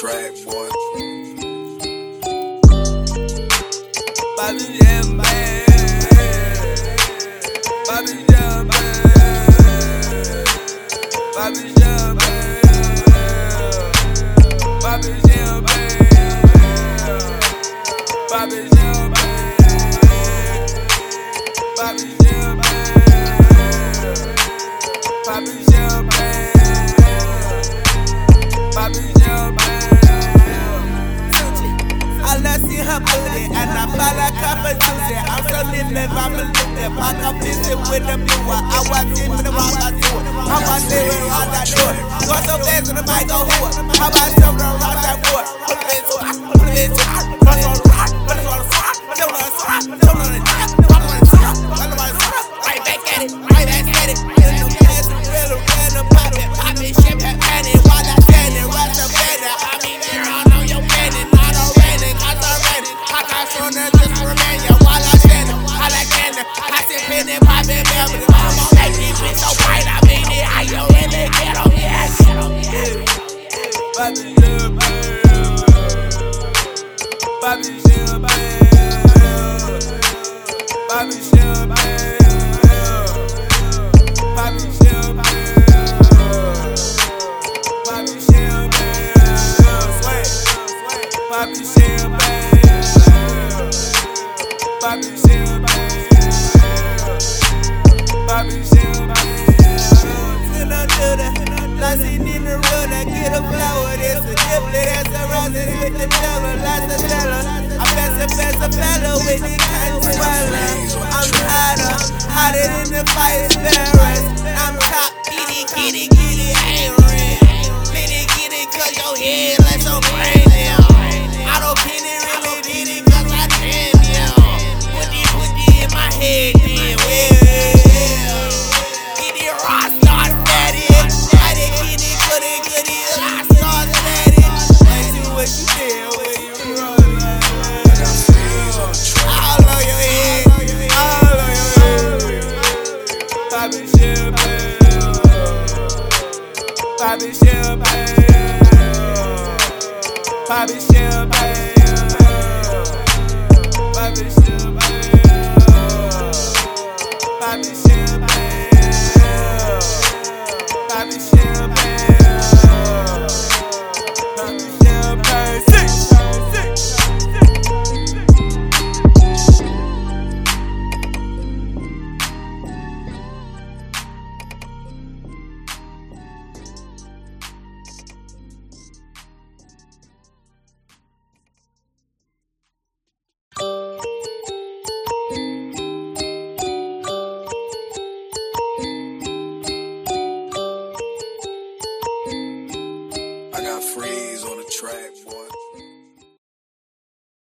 track, boy. Bobby, man. Bobby, man. Bobby, building and I'm felt like competition. I'm suddenly never believing. Back up busy with the blue. I was in the rock, I do it. How about living all that do it? What's up, dance in the mic, go who it? How about something around poppin' and poppin' velvet. I'ma make this bitch so bright, I mean it. I yo, in the ghetto, yeah, Bobby Champagne. Bobby I get a flower. There's a giblet, that's a rosin with the dollar, lots of dollar. I pass a pass a fella with the cantwella. I'm hotter, hotter than the fire sparrows. I'm top, kitty, kitty, kitty, ain't red. Pity, kitty, your head like so crazy. I don't pity, really pity, cause I damn down. Put these, put these in my head. Poppin' champagne. Poppin' champagne.